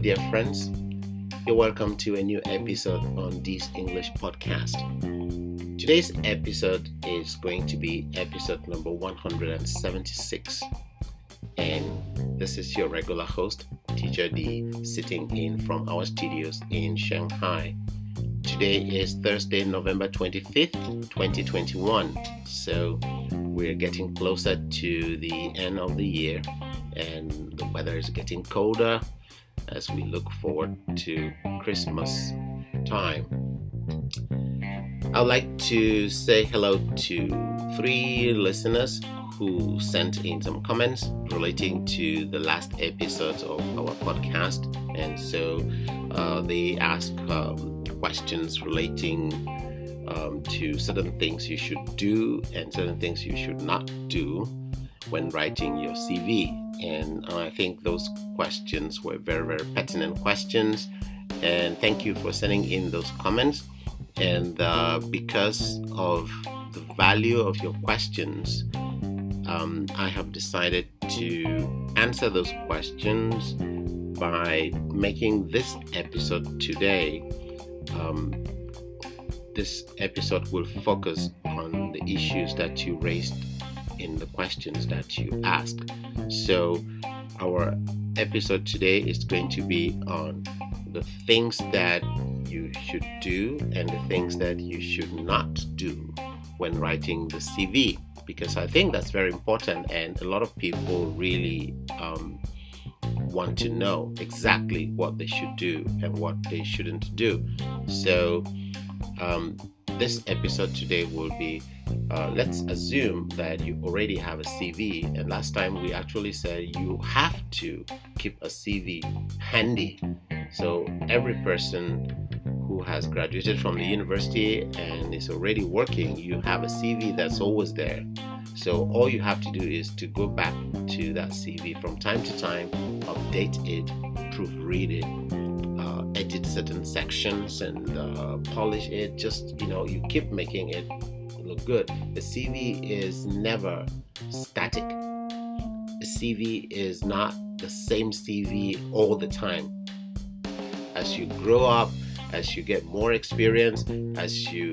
Dear friends. You're welcome to a new episode on this English podcast. Today's episode is going to be episode number 176. And this is your regular host, Teacher D, sitting in from our studios in Shanghai. Today is Thursday, November 25th, 2021. So we're getting closer to the end of the year, and the weather is getting colder as we look forward to Christmas time. I'd like to say hello to three listeners who sent in some comments relating to the last episode of our podcast. And so uh, they ask um, questions relating um, to certain things you should do and certain things you should not do when writing your CV and I think those questions were very, very pertinent questions. And thank you for sending in those comments. And uh, because of the value of your questions, um, I have decided to answer those questions by making this episode today. Um, this episode will focus on the issues that you raised in the questions that you ask. So, our episode today is going to be on the things that you should do and the things that you should not do when writing the CV because I think that's very important and a lot of people really um, want to know exactly what they should do and what they shouldn't do. So, um, this episode today will be uh, let's assume that you already have a CV, and last time we actually said you have to keep a CV handy. So every person who has graduated from the university and is already working, you have a CV that's always there. So all you have to do is to go back to that CV from time to time, update it, proofread it, edit certain sections, and uh, polish it. Just you know, you keep making it look good. The CV is never static. The CV is not the same CV all the time. As you grow up, as you get more experience, as you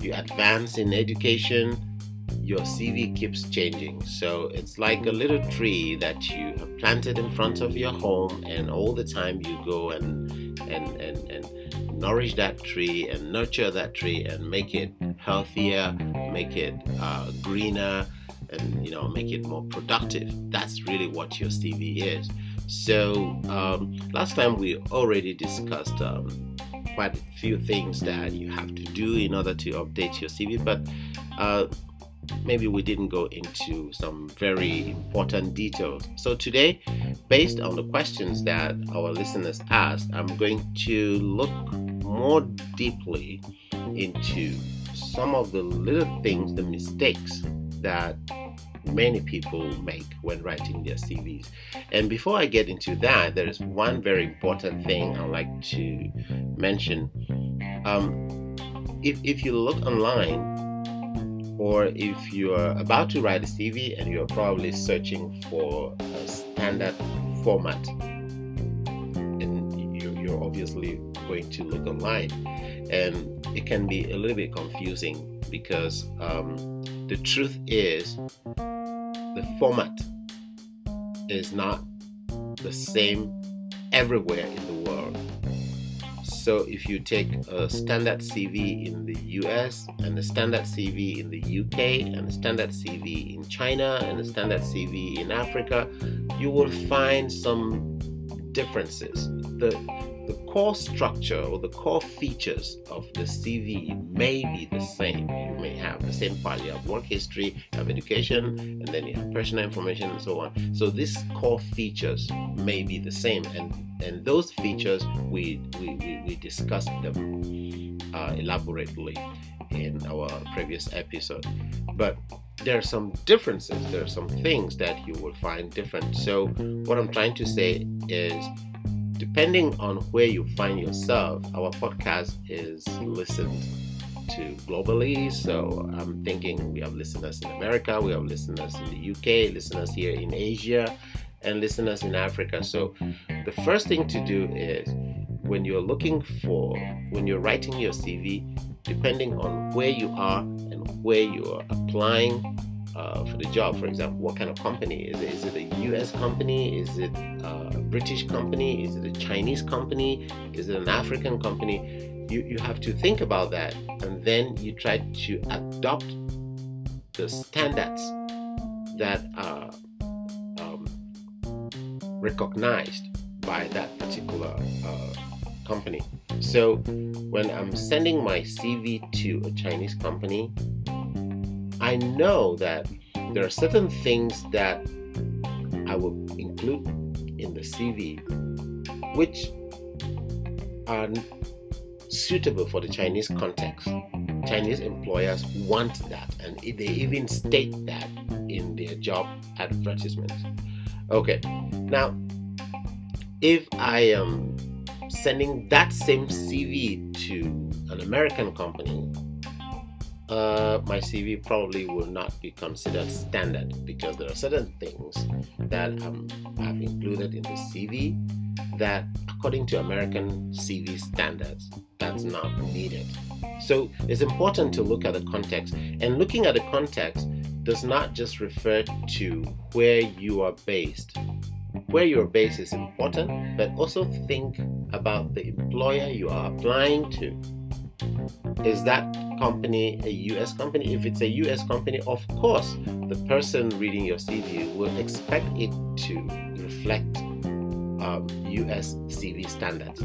you advance in education, your CV keeps changing. So it's like a little tree that you have planted in front of your home, and all the time you go and and and, and nourish that tree and nurture that tree and make it healthier, make it uh, greener, and you know make it more productive. That's really what your CV is. So um, last time we already discussed um, quite a few things that you have to do in order to update your CV, but uh, maybe we didn't go into some very important details. So today, based on the questions that our listeners asked, I'm going to look more deeply into some of the little things, the mistakes that many people make when writing their CVs. And before I get into that, there is one very important thing I'd like to mention. Um, if, if you look online, or if you're about to write a CV and you're probably searching for a standard format, and you're obviously going to look online, and it can be a little bit confusing because um, the truth is the format is not the same everywhere in the world. So if you take a standard CV in the US and a standard CV in the UK and a standard CV in China and a standard CV in Africa, you will find some differences. The core structure or the core features of the CV may be the same. You may have the same part. You have work history, you have education, and then you have personal information and so on. So these core features may be the same, and and those features we we, we, we discussed them uh, elaborately in our previous episode. But there are some differences. There are some things that you will find different. So what I'm trying to say is depending on where you find yourself, our podcast is listened to globally. So I'm thinking we have listeners in America, we have listeners in the UK, listeners here in Asia, and listeners in Africa. So, the first thing to do is when you're looking for, when you're writing your CV, depending on where you are and where you are applying uh, for the job, for example, what kind of company is it? Is it a US company? Is it a British company? Is it a Chinese company? Is it an African company? You, you have to think about that and then you try to adopt the standards that are um, recognized by that particular uh, company. So when I'm sending my CV to a Chinese company, I know that there are certain things that I will include in the CV which are suitable for the Chinese context. Chinese employers want that, and they even state that in their job advertisements. Okay, now if I am sending that same CV to an American company, uh, my CV probably will not be considered standard because there are certain things that um, I've included in the CV that, according to American CV standards, that's not needed. So it's important to look at the context, and looking at the context does not just refer to where you are based. Where you're based is important, but also think about the employer you are applying to is that company a US company? If it's a US company, of course, the person reading your CV will expect it to reflect um, US CV standards.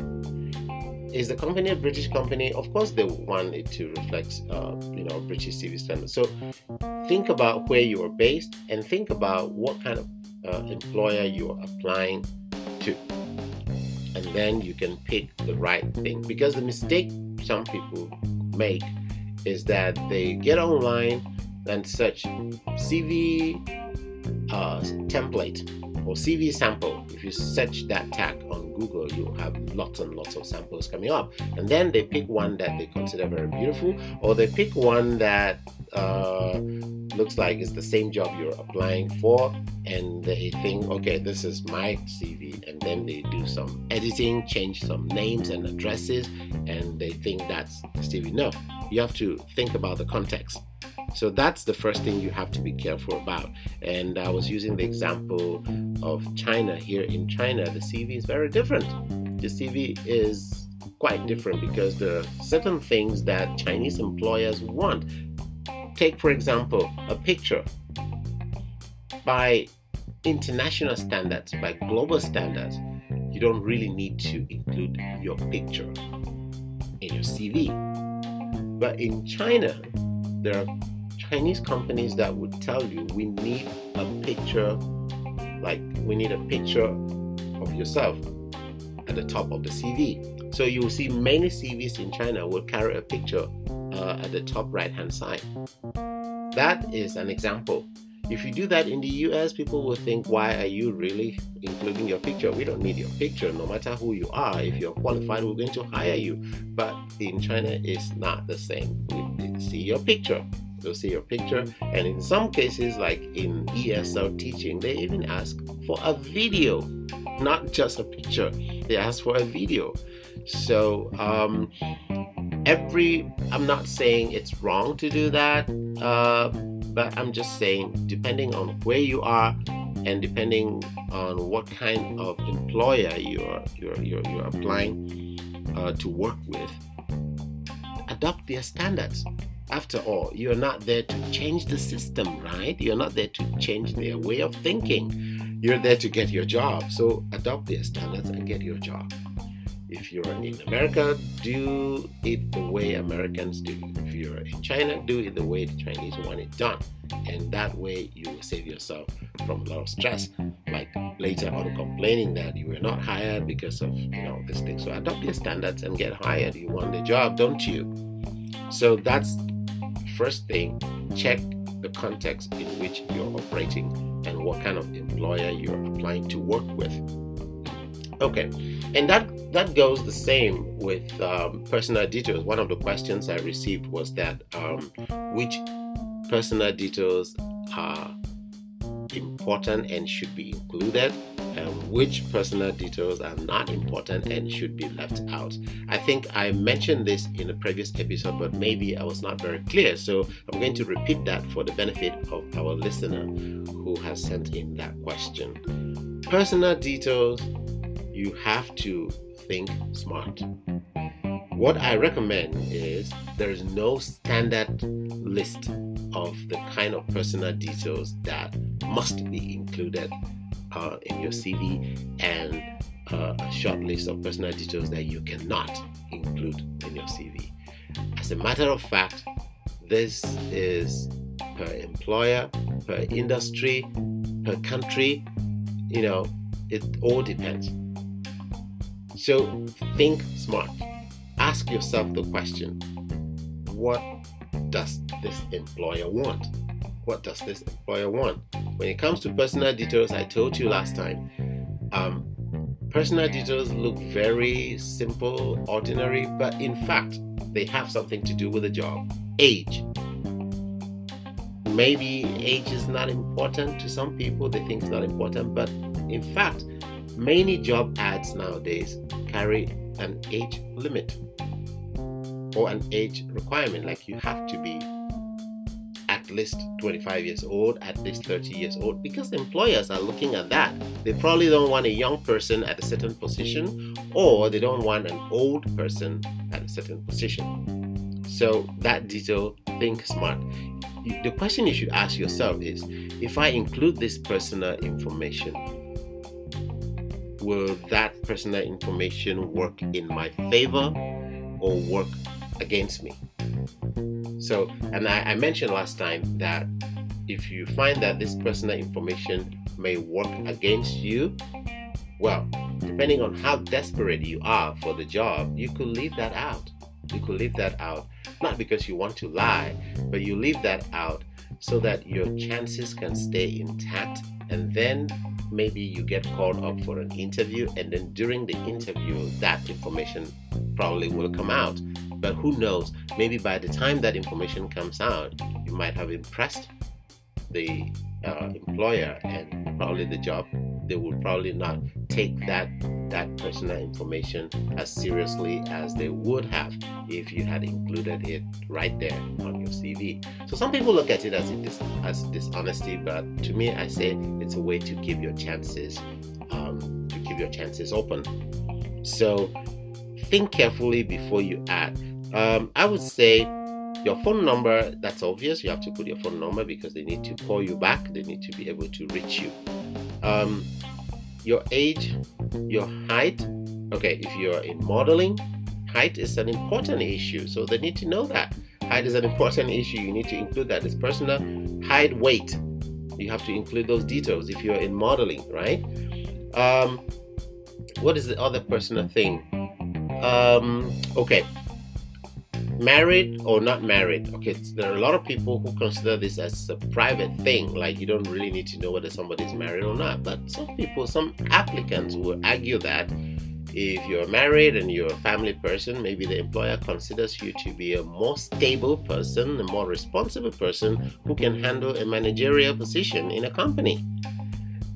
Is the company a British company? Of course, they want it to reflect, uh, you know, British CV standards. So, think about where you are based and think about what kind of uh, employer you are applying to, and then you can pick the right thing. Because the mistake some people make is that they get online and search CV uh, template or CV sample. If you search that tag on Google, you have lots and lots of samples coming up. And then they pick one that they consider very beautiful, or they pick one that uh, looks like it's the same job you're applying for, and they think, okay, this is my CV, and then they do some editing, change some names and addresses, and they think that's the CV. No, you have to think about the context. So that's the first thing you have to be careful about. And I was using the example of China. Here in China, the CV is very different. The CV is quite different because there are certain things that Chinese employers want. Take, for example, a picture. By international standards, by global standards, you don't really need to include your picture in your CV. But in China, there are Chinese companies that would tell you we need a picture, like we need a picture of yourself at the top of the CV. So you will see many CVs in China will carry a picture uh, at the top right hand side. That is an example. If you do that in the US, people will think, why are you really including your picture? We don't need your picture, no matter who you are. If you're qualified, we're going to hire you. But in China, it's not the same. We see your picture. They'll see your picture, and in some cases, like in ESL teaching, they even ask for a video, not just a picture. They ask for a video. So, um, every, I'm not saying it's wrong to do that, uh, but I'm just saying, depending on where you are and depending on what kind of employer you're you're you're, you're applying uh, to work with, adopt their standards. After all, you're not there to change the system, right? You're not there to change their way of thinking. You're there to get your job. So adopt their standards and get your job. If you're in America, do it the way Americans do. If you're in China, do it the way the Chinese want it done. And that way you will save yourself from a lot of stress, like later on complaining that you were not hired because of you know this thing. So adopt your standards and get hired. You want the job, don't you? So that's first thing, check the context in which you're operating and what kind of employer you're applying to work with. Okay, and that that goes the same with um, personal details. One of the questions I received was that um, which personal details are important and should be included and which personal details are not important and should be left out. I think I mentioned this in a previous episode, but maybe I was not very clear. So I'm going to repeat that for the benefit of our listener who has sent in that question. Personal details, you have to think smart. What I recommend is there is no standard list of the kind of personal details that must be included uh, in your CV and uh, a short list of personal details that you cannot include in your CV. As a matter of fact, this is per employer, per industry, per country. You know, it all depends. So think smart. Ask yourself the question what does this employer want? What does this employer want? When it comes to personal details, I told you last time, um, personal details look very simple, ordinary, but in fact, they have something to do with the job. Age. Maybe age is not important to some people, they think it's not important, but in fact, many job ads nowadays carry an age limit or an age requirement, like you have to be least 25 years old, at least 30 years old, because employers are looking at that. They probably don't want a young person at a certain position, or they don't want an old person at a certain position. So, that detail, think smart. The question you should ask yourself is if I include this personal information, will that personal information work in my favor or work against me? So, and I, I mentioned last time that if you find that this personal information may work against you, well, depending on how desperate you are for the job, you could leave that out. You could leave that out, not because you want to lie, but you leave that out so that your chances can stay intact. And then maybe you get called up for an interview, and then during the interview, that information probably will come out. But who knows? Maybe by the time that information comes out, you might have impressed the uh, employer and probably the job. They will probably not take that that personal information as seriously as they would have if you had included it right there on your CV. So some people look at it as dis- as dishonesty, but to me, I say it's a way to keep your chances um, to keep your chances open. So think carefully before you add. Um, I would say your phone number, that's obvious. You have to put your phone number because they need to call you back, they need to be able to reach you. Um, your age, your height. Okay, if you're in modeling, height is an important issue. So they need to know that. Height is an important issue. You need to include that. It's personal height, weight. You have to include those details if you're in modeling, right? Um, what is the other personal thing? Um, okay, married or not married okay? There are a lot of people who consider this as a private thing like you don't really need to know whether somebody is married or not but some people some applicants will argue that if you're married and you're a family person maybe the employer considers you to be a more stable person a more responsible person who can handle a managerial position in a company.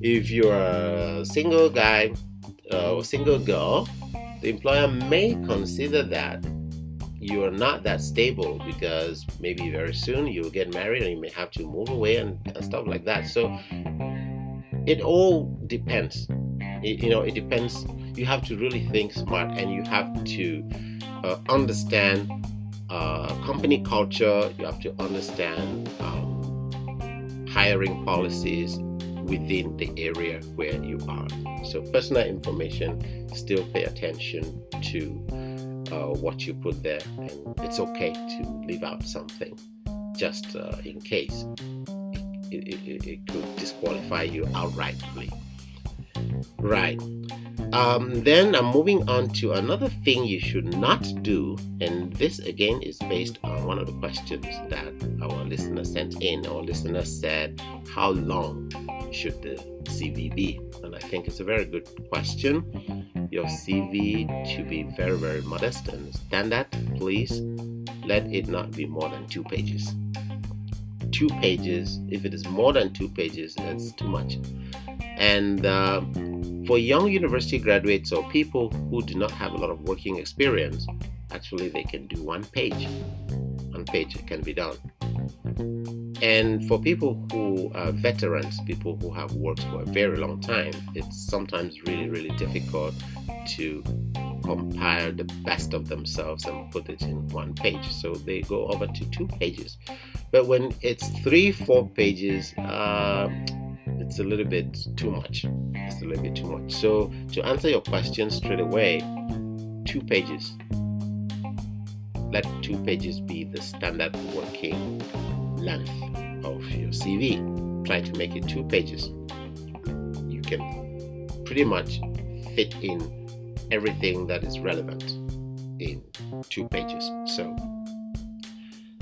If you're a single guy uh, or single girl the employer may consider that you are not that stable because maybe very soon you will get married and you may have to move away and, and stuff like that. So it all depends. It, you know, it depends. You have to really think smart and you have to uh, understand uh, company culture. You have to understand um, hiring policies within the area where you are. So personal information, still pay attention to uh, what you put there, and it's okay to leave out something just uh, in case it, it, it, could disqualify you outrightly. Right. Um, then I'm moving on to another thing you should not do, and this again is based on one of the questions that our listener sent in. Our listener said, How long should the CV be? And I think it's a very good question. Your CV should be very, very modest and standard. Please let it not be more than two pages. two pages. If it is more than two pages, that's too much. And uh, for young university graduates or people who do not have a lot of working experience, actually they can do one page. One page can be done. And for people who are veterans, people who have worked for a very long time, it's sometimes really, really difficult to compile the best of themselves and put it in one page. So they go over to two pages. But when it's three, four pages, uh, it's a little bit too much. It's a little bit too much. So to answer your question straight away, two pages. Let two pages be the standard working length of your CV. Try to make it two pages. You can pretty much fit in everything that is relevant in two pages. So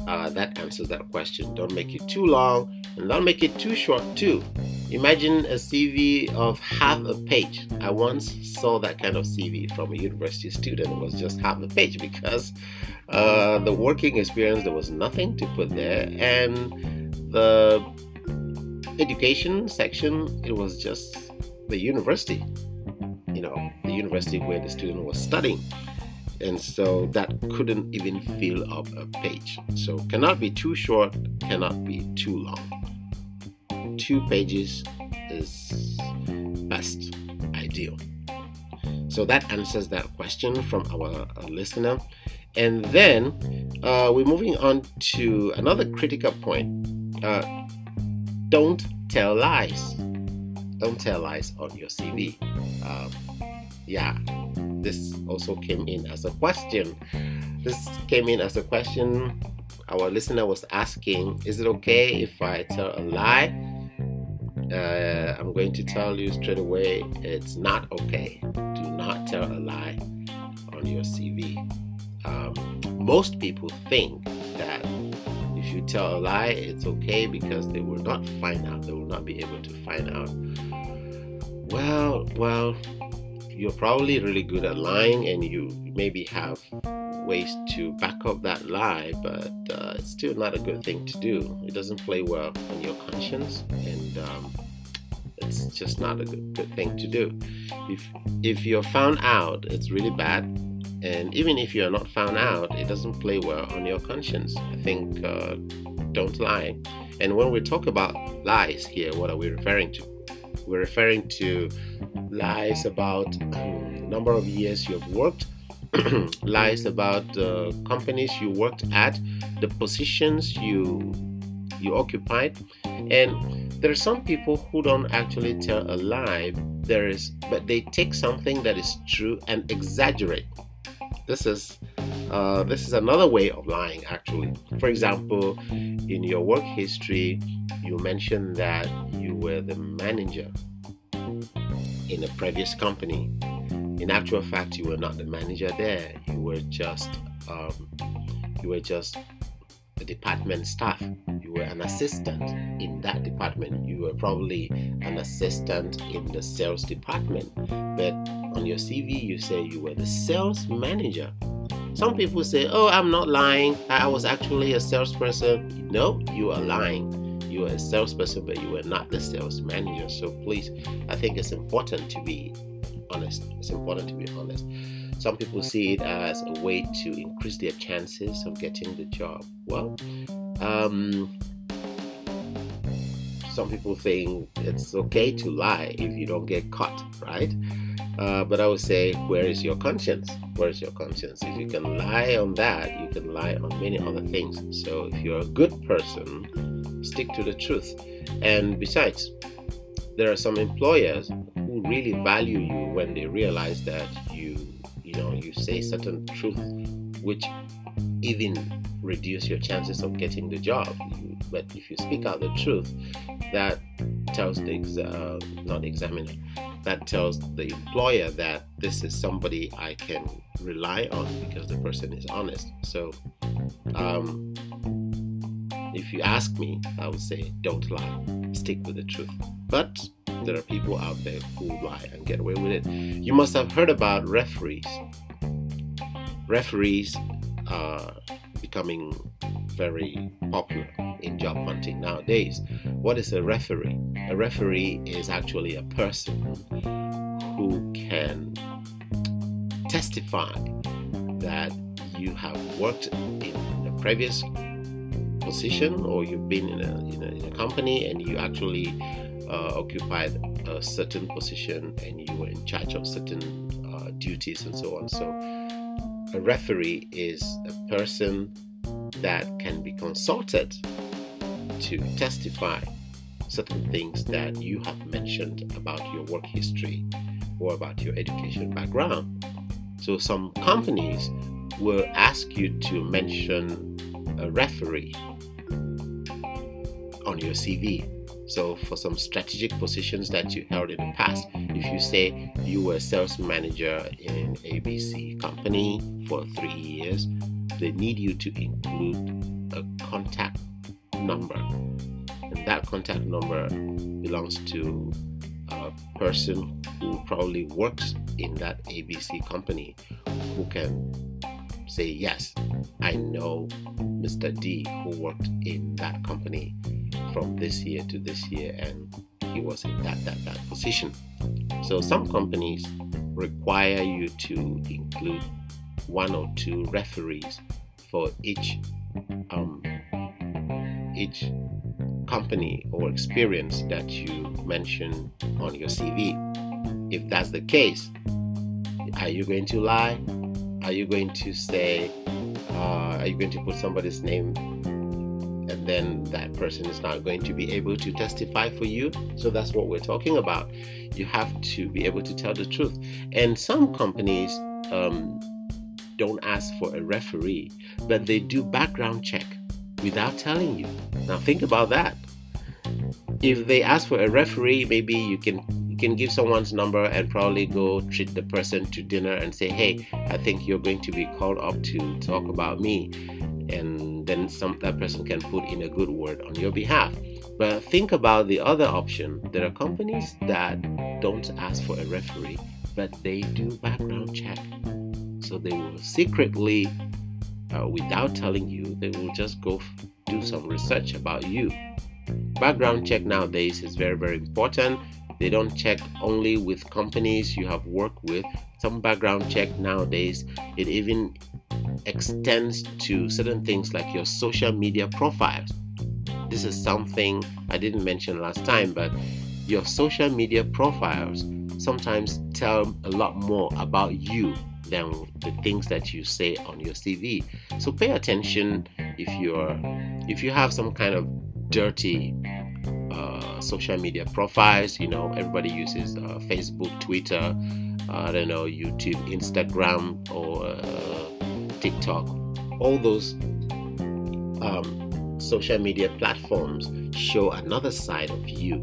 uh, that answers that question. Don't make it too long and don't make it too short, too. Imagine a CV of half a page. I once saw that kind of CV from a university student. It was just half a page because uh, the working experience, there was nothing to put there. And the education section, it was just the university, you know, the university where the student was studying and so that couldn't even fill up a page. So cannot be too short, cannot be too long. Two pages is best ideal. So that answers that question from our, our listener. And then uh, we're moving on to another critical point. Uh, don't tell lies. Don't tell lies on your CV. Um, yeah, this also came in as a question. This came in as a question. Our listener was asking Is it okay if I tell a lie? Uh, I'm going to tell you straight away it's not okay. Do not tell a lie on your CV. Um, most people think that if you tell a lie, it's okay because they will not find out. They will not be able to find out. Well, well, you're probably really good at lying and you maybe have ways to back up that lie, but uh, it's still not a good thing to do. It doesn't play well on your conscience, and um, it's just not a good, good thing to do. If if you're found out, it's really bad, and even if you're not found out, it doesn't play well on your conscience. I think uh, don't lie. And when we talk about lies here, what are we referring to? We're referring to lies about um, number of years you've worked, lies about the companies you worked at, the positions you you occupied, and there are some people who don't actually tell a lie. There is, but they take something that is true and exaggerate. This is uh, this is another way of lying, actually. For example, in your work history, you mentioned that you were the manager in a previous company. In actual fact, you were not the manager there. You were just um, you were just a department staff. You were an assistant in that department. You were probably an assistant in the sales department. But on your CV, you say you were the sales manager. Some people say, Oh, I'm not lying. I was actually a salesperson. No, you are lying you were a salesperson, but you were not the sales manager. So please, I think it's important to be honest. It's important to be honest. Some people see it as a way to increase their chances of getting the job. Well, um, some people think it's okay to lie if you don't get caught, right? Uh, but I would say, where is your conscience? Where is your conscience? If you can lie on that, you can lie on many other things. So if you're a good person, stick to the truth. And besides, there are some employers who really value you when they realize that you, you know, you say certain truth, which even reduce your chances of getting the job. But if you speak out the truth, that tells the uh, not examiner, that tells the employer that this is somebody I can rely on because the person is honest. So, um, if you ask me, I would say don't lie, stick with the truth. But there are people out there who lie and get away with it. You must have heard about referees. Referees are becoming very popular in job hunting nowadays. What is a referee? A referee is actually a person who can testify that you have worked in a previous position or you've been in a, in a, in a company and you actually uh, occupied a certain position and you were in charge of certain uh, duties and so on. So, a referee is a person that can be consulted to testify certain things that you have mentioned about your work history or about your education background. So, some companies will ask you to mention a referee on your CV. So, for some strategic positions that you held in the past, if you say you were sales manager in ABC company for three years, they need you to include a contact number. And that contact number belongs to a person who probably works in that ABC company who can say, Yes, I know Mr. D who worked in that company from this year to this year and he was in that, that, that position. So some companies require you to include one or two referees for each um, each company or experience that you mention on your CV. If that's the case, are you going to lie? Are you going to say, uh, are you going to put somebody's name and then that person is not going to be able to testify for you? So that's what we're talking about. You have to be able to tell the truth. And some companies um, don't ask for a referee, but they do background check without telling you. Now think about that. If they ask for a referee, maybe you can you can give someone's number and probably go treat the person to dinner and say, hey, I think you're going to be called up to talk about me. And then some that person can put in a good word on your behalf. But think about the other option. There are companies that don't ask for a referee, but they do background check. So they will secretly, uh, without telling you, they will just go f- do some research about you. Background check nowadays is very, very important. They don't check only with companies you have worked with. Some background check nowadays, it even extends to certain things like your social media profiles. This is something I didn't mention last time, but your social media profiles sometimes tell a lot more about you than the things that you say on your CV. So pay attention if you're if you have some kind of dirty uh, social media profiles. You know, everybody uses uh, Facebook, Twitter, uh, I don't know, YouTube, Instagram, or uh, TikTok. All those um, social media platforms show another side of you.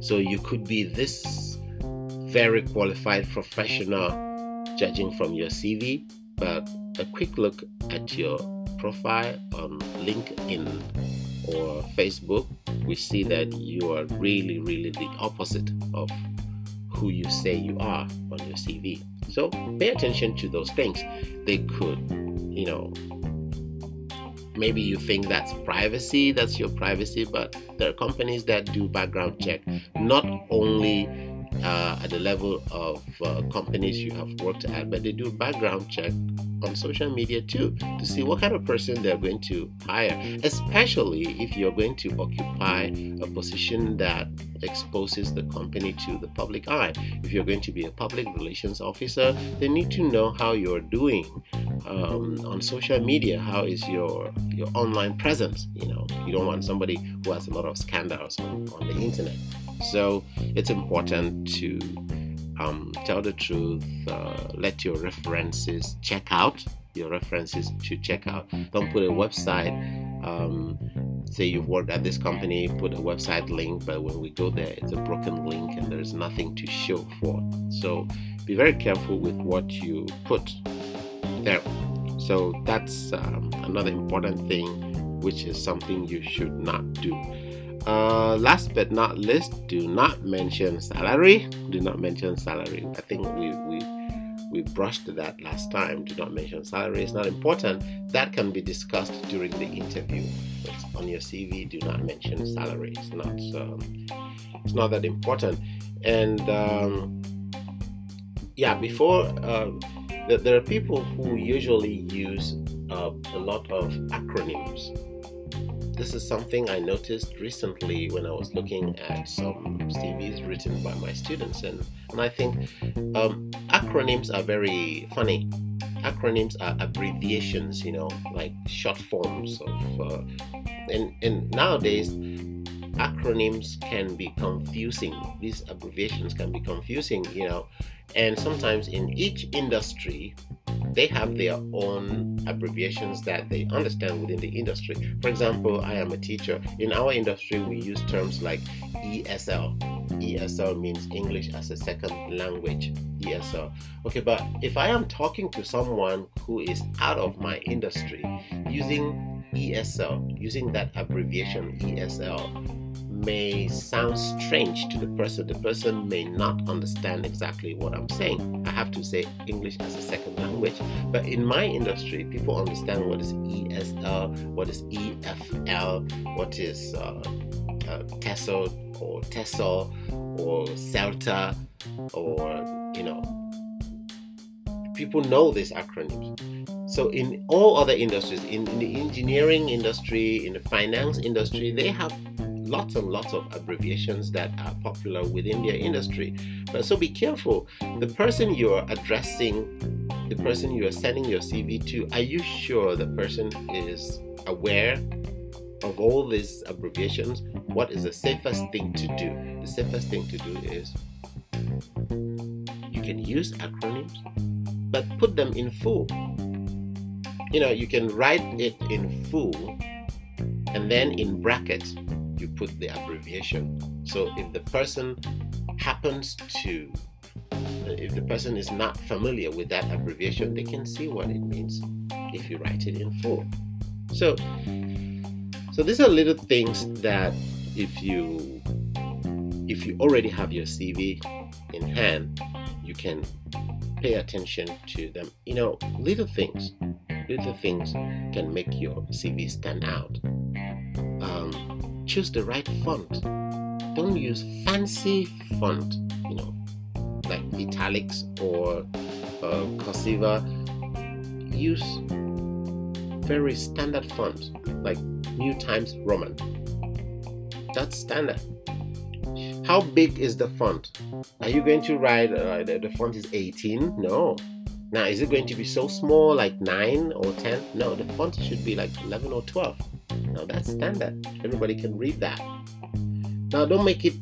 So you could be this very qualified professional judging from your CV, but a quick look at your profile on LinkedIn or Facebook, we see that you are really, really the opposite of who you say you are on your CV. So pay attention to those things. They could, you know, maybe you think that's privacy, that's your privacy, but there are companies that do background check, not only uh, at the level of uh, companies you have worked at, but they do background check on social media too to see what kind of person they're going to hire, especially if you're going to occupy a position that exposes the company to the public eye. If you're going to be a public relations officer, they need to know how you're doing um, on social media. How is your your online presence? You know, you don't want somebody who has a lot of scandals on, on the internet. So it's important to um, tell the truth, uh, let your references check out. Your references to check out. Don't put a website. Um, say you've worked at this company, put a website link, but when we go there, it's a broken link and there's nothing to show for. So be very careful with what you put there. So that's um, another important thing, which is something you should not do. Uh, last but not least, do not mention salary. Do not mention salary. I think we we We brushed that last time. Do not mention salary. It's not important. That can be discussed during the interview. But on your CV, do not mention salary. It's not. Um, it's not that important. And um, yeah, before uh, there are people who usually use uh, a lot of acronyms this is something I noticed recently when I was looking at some CVs written by my students, and, and I think um, acronyms are very funny. Acronyms are abbreviations, you know, like short forms of, uh, and, and nowadays acronyms can be confusing. These abbreviations can be confusing, you know, and sometimes in each industry, they have their own abbreviations that they understand within the industry. For example, I am a teacher. In our industry, we use terms like ESL. ESL means English as a second language. ESL. Okay, but if I am talking to someone who is out of my industry using ESL, using that abbreviation ESL, may sound strange to the person. The person may not understand exactly what I'm saying. I have to say English as a second language. But in my industry, people understand what is ESL, what is EFL, what is uh, uh, TESOL or TESOL or CELTA or, you know, people know these acronyms. So in all other industries, in, in, the engineering industry, in the finance industry, they have lots and lots of abbreviations that are popular within their industry. But so be careful. The person you're addressing, the person you are sending your CV to, are you sure the person is aware of all these abbreviations? What is the safest thing to do? The safest thing to do is you can use acronyms, but put them in full. You know, you can write it in full and then in brackets you put the abbreviation. So if the person happens to, if the person is not familiar with that abbreviation, they can see what it means if you write it in full. So, so these are little things that if you if you already have your CV in hand, you can pay attention to them. You know, little things, little things can make your CV stand out. Um, choose the right font. Don't use fancy font, you know, like italics or uh, cursiva. Use very standard font, like New Times Roman. That's standard. How big is the font? Are you going to write uh, the, the font is 18? No. Now, is it going to be so small, like 9 or 10? No, the font should be like 11 or 12. Now that's standard. Everybody can read that. Now don't make it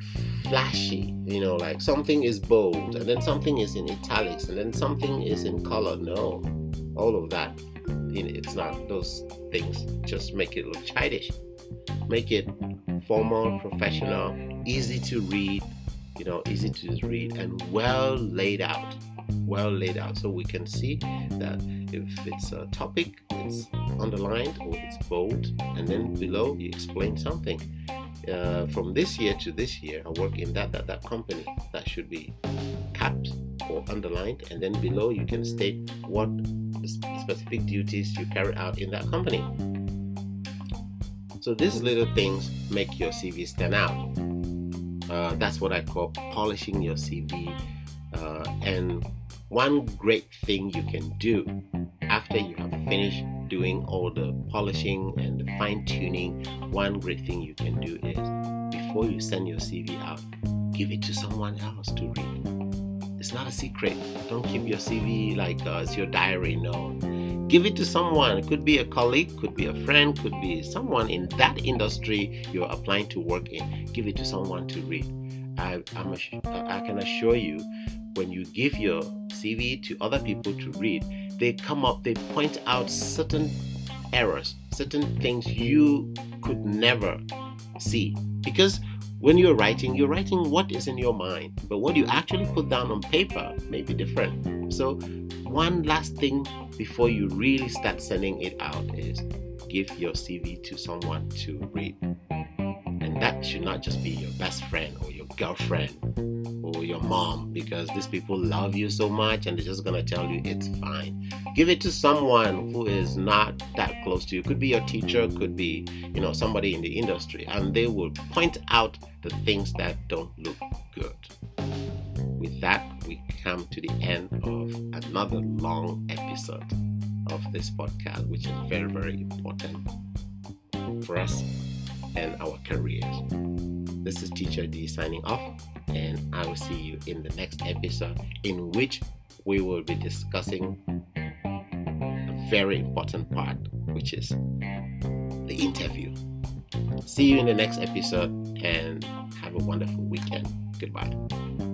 flashy, you know, like something is bold and then something is in italics and then something is in color. No, all of that, You know, it's not those things. Just make it look childish. Make it formal, professional, easy to read, you know, easy to read and well laid out. Well laid out so we can see that if it's a topic, it's underlined or it's bold, and then below you explain something. Uh, from this year to this year, I work in that, that that company. That should be capped or underlined, and then below you can state what specific duties you carry out in that company. So these little things make your CV stand out. Uh, that's what I call polishing your CV. Uh, and one great thing you can do after you have finished doing all the polishing and the fine tuning, one great thing you can do is before you send your CV out, give it to someone else to read. It's not a secret. Don't keep your CV like uh, it's your diary. No, give it to someone. It could be a colleague, could be a friend, could be someone in that industry you're applying to work in. Give it to someone to read. I, I'm, I can assure you, when you give your CV to other people to read, they come up, they point out certain errors, certain things you could never see. Because when you're writing, you're writing what is in your mind, but what you actually put down on paper may be different. So, one last thing before you really start sending it out is give your CV to someone to read. And that should not just be your best friend or your girlfriend your mom because these people love you so much and they're just going to tell you it's fine. Give it to someone who is not that close to you. Could be your teacher, could be, you know, somebody in the industry and they will point out the things that don't look good. With that, we come to the end of another long episode of this podcast, which is very, very important for us and our careers. This is Teacher D signing off, and I will see you in the next episode, in which we will be discussing a very important part, which is the interview. See you in the next episode, and have a wonderful weekend. Goodbye.